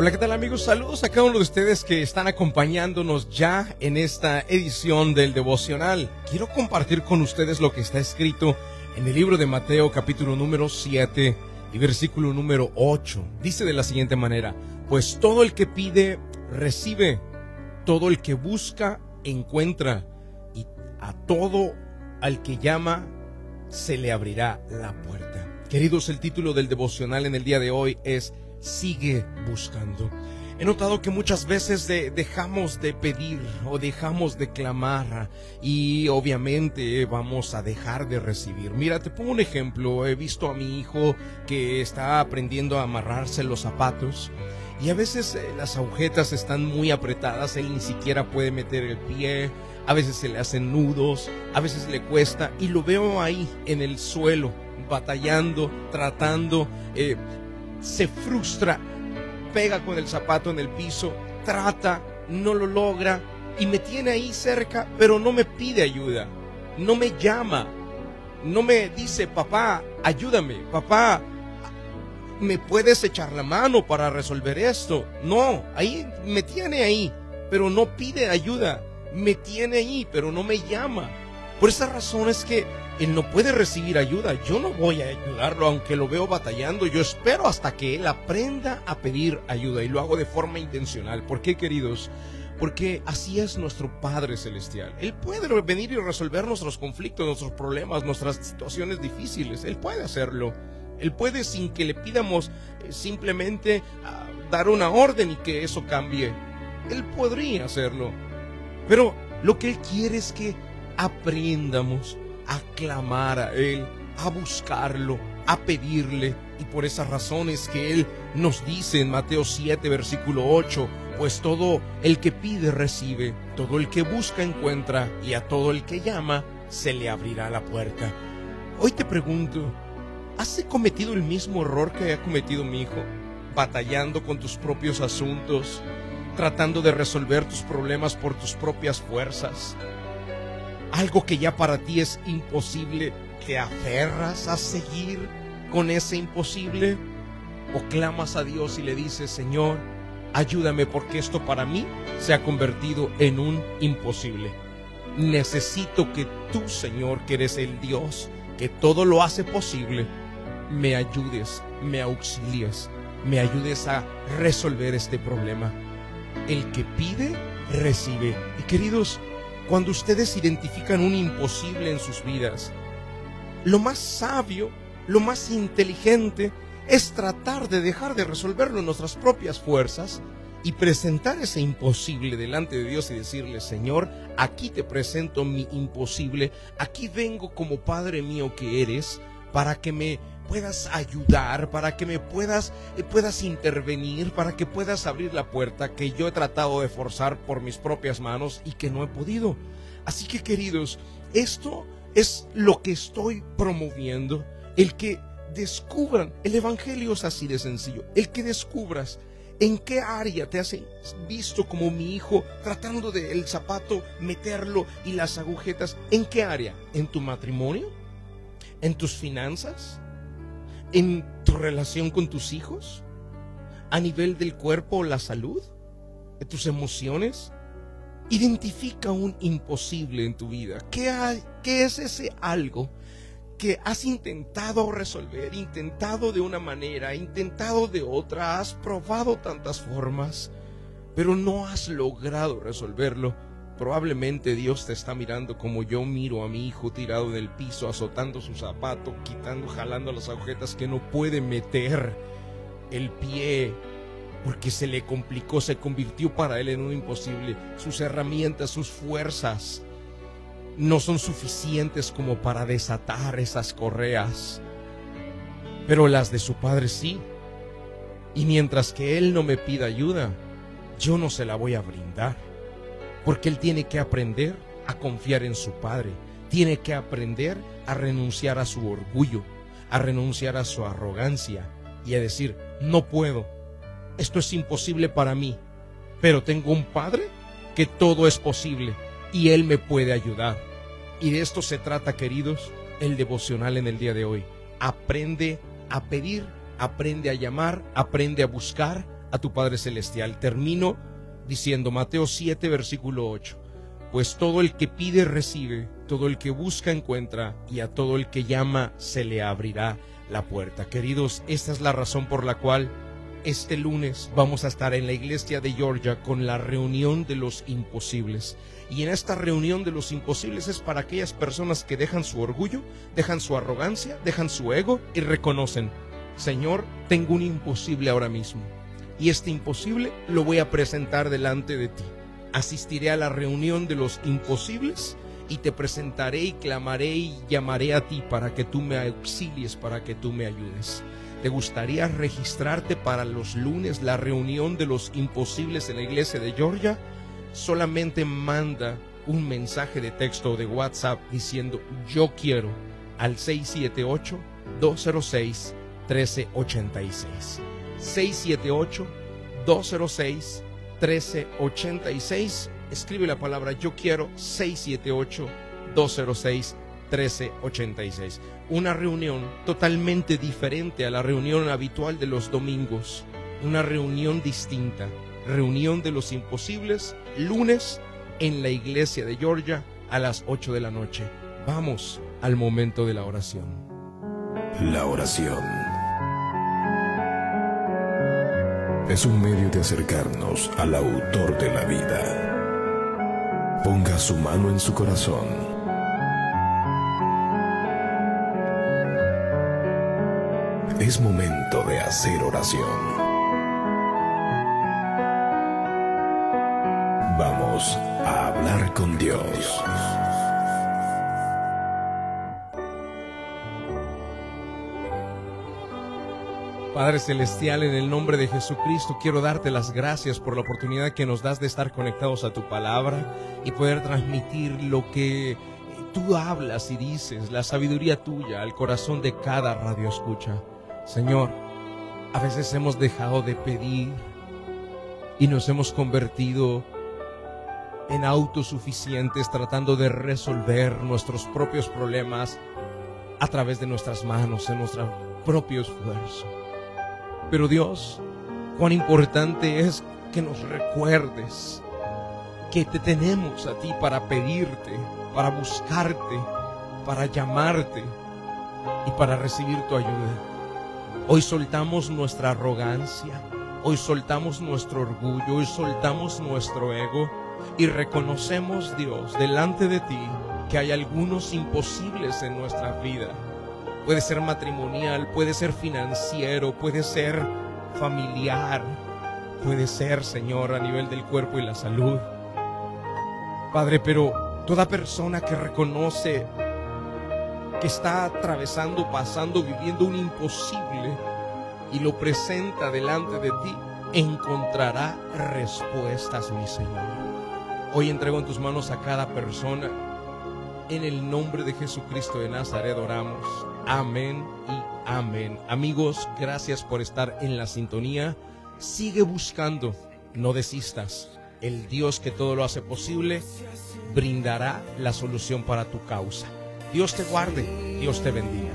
Hola, ¿qué tal amigos? Saludos a cada uno de ustedes que están acompañándonos ya en esta edición del devocional. Quiero compartir con ustedes lo que está escrito en el libro de Mateo capítulo número 7 y versículo número 8. Dice de la siguiente manera, pues todo el que pide, recibe, todo el que busca, encuentra, y a todo al que llama, se le abrirá la puerta. Queridos, el título del devocional en el día de hoy es sigue buscando. He notado que muchas veces dejamos de pedir o dejamos de clamar y obviamente vamos a dejar de recibir. Mira, te pongo un ejemplo. He visto a mi hijo que está aprendiendo a amarrarse los zapatos y a veces eh, las agujetas están muy apretadas, él ni siquiera puede meter el pie, a veces se le hacen nudos, a veces le cuesta y lo veo ahí en el suelo batallando, tratando, eh, se frustra, pega con el zapato en el piso, trata, no lo logra y me tiene ahí cerca, pero no me pide ayuda, no me llama, no me dice, papá, ayúdame, papá, ¿me puedes echar la mano para resolver esto? No, ahí me tiene ahí, pero no pide ayuda, me tiene ahí, pero no me llama. Por esa razón es que él no puede recibir ayuda. Yo no voy a ayudarlo aunque lo veo batallando. Yo espero hasta que él aprenda a pedir ayuda y lo hago de forma intencional. ¿Por qué, queridos? Porque así es nuestro Padre Celestial. Él puede venir y resolver nuestros conflictos, nuestros problemas, nuestras situaciones difíciles. Él puede hacerlo. Él puede sin que le pidamos eh, simplemente ah, dar una orden y que eso cambie. Él podría hacerlo. Pero lo que Él quiere es que aprendamos a clamar a Él, a buscarlo, a pedirle. Y por esas razones que Él nos dice en Mateo 7, versículo 8, pues todo el que pide recibe, todo el que busca encuentra, y a todo el que llama se le abrirá la puerta. Hoy te pregunto, ¿has cometido el mismo error que ha cometido mi hijo? Batallando con tus propios asuntos, tratando de resolver tus problemas por tus propias fuerzas, algo que ya para ti es imposible, ¿te aferras a seguir con ese imposible? ¿O clamas a Dios y le dices, Señor, ayúdame porque esto para mí se ha convertido en un imposible? Necesito que tú, Señor, que eres el Dios que todo lo hace posible, me ayudes, me auxilies, me ayudes a resolver este problema. El que pide, recibe. Y queridos, cuando ustedes identifican un imposible en sus vidas, lo más sabio, lo más inteligente es tratar de dejar de resolverlo en nuestras propias fuerzas y presentar ese imposible delante de Dios y decirle, Señor, aquí te presento mi imposible, aquí vengo como Padre mío que eres, para que me puedas ayudar, para que me puedas, eh, puedas intervenir, para que puedas abrir la puerta que yo he tratado de forzar por mis propias manos y que no he podido. Así que queridos, esto es lo que estoy promoviendo, el que descubran, el Evangelio es así de sencillo, el que descubras en qué área te has visto como mi hijo tratando de el zapato meterlo y las agujetas, en qué área, en tu matrimonio, en tus finanzas, en tu relación con tus hijos, a nivel del cuerpo la salud, de tus emociones. Identifica un imposible en tu vida. ¿Qué, ¿Qué es ese algo que has intentado resolver, intentado de una manera, intentado de otra, has probado tantas formas, pero no has logrado resolverlo? Probablemente Dios te está mirando como yo miro a mi hijo tirado en el piso, azotando su zapato, quitando, jalando las agujetas que no puede meter el pie porque se le complicó, se convirtió para él en un imposible. Sus herramientas, sus fuerzas no son suficientes como para desatar esas correas, pero las de su padre sí. Y mientras que él no me pida ayuda, yo no se la voy a brindar. Porque él tiene que aprender a confiar en su Padre. Tiene que aprender a renunciar a su orgullo, a renunciar a su arrogancia y a decir, no puedo. Esto es imposible para mí. Pero tengo un Padre que todo es posible y Él me puede ayudar. Y de esto se trata, queridos, el devocional en el día de hoy. Aprende a pedir, aprende a llamar, aprende a buscar, a tu Padre Celestial. Termino diciendo Mateo 7, versículo 8. Pues todo el que pide recibe, todo el que busca encuentra, y a todo el que llama se le abrirá la puerta. Queridos, esta es la razón por la cual este lunes vamos a estar en la iglesia de Georgia con la reunión de los imposibles. Y en esta reunión de los imposibles es para aquellas personas que dejan su orgullo, dejan su arrogancia, dejan su ego y reconocen, Señor, tengo un imposible ahora mismo. Y este imposible lo voy a presentar delante de ti. Asistiré a la reunión de los imposibles y te presentaré y clamaré y llamaré a ti para que tú me auxilies, para que tú me ayudes. ¿Te gustaría registrarte para los lunes, la reunión de los imposibles en la iglesia de Georgia? Solamente manda un mensaje de texto de WhatsApp diciendo yo quiero al 678-206-1386. 678-206-1386. Escribe la palabra yo quiero 678-206-1386 una reunión totalmente diferente a la reunión habitual de los domingos, una reunión distinta, reunión de los imposibles, lunes en la iglesia de Georgia a las 8 de la noche. Vamos al momento de la oración. La oración es un medio de acercarnos al autor de la vida. Ponga su mano en su corazón Es momento de hacer oración. Vamos a hablar con Dios. Padre Celestial, en el nombre de Jesucristo, quiero darte las gracias por la oportunidad que nos das de estar conectados a tu palabra y poder transmitir lo que tú hablas y dices, la sabiduría tuya al corazón de cada radio escucha. Señor, a veces hemos dejado de pedir y nos hemos convertido en autosuficientes tratando de resolver nuestros propios problemas a través de nuestras manos, en nuestro propio esfuerzo. Pero Dios, cuán importante es que nos recuerdes que te tenemos a ti para pedirte, para buscarte, para llamarte y para recibir tu ayuda. Hoy soltamos nuestra arrogancia, hoy soltamos nuestro orgullo, hoy soltamos nuestro ego y reconocemos, Dios, delante de ti que hay algunos imposibles en nuestra vida. Puede ser matrimonial, puede ser financiero, puede ser familiar, puede ser, Señor, a nivel del cuerpo y la salud. Padre, pero toda persona que reconoce que está atravesando, pasando, viviendo un imposible y lo presenta delante de ti, encontrará respuestas, mi Señor. Hoy entrego en tus manos a cada persona. En el nombre de Jesucristo de Nazaret oramos. Amén y amén. Amigos, gracias por estar en la sintonía. Sigue buscando, no desistas. El Dios que todo lo hace posible brindará la solución para tu causa. Dios te guarde, Dios te bendiga.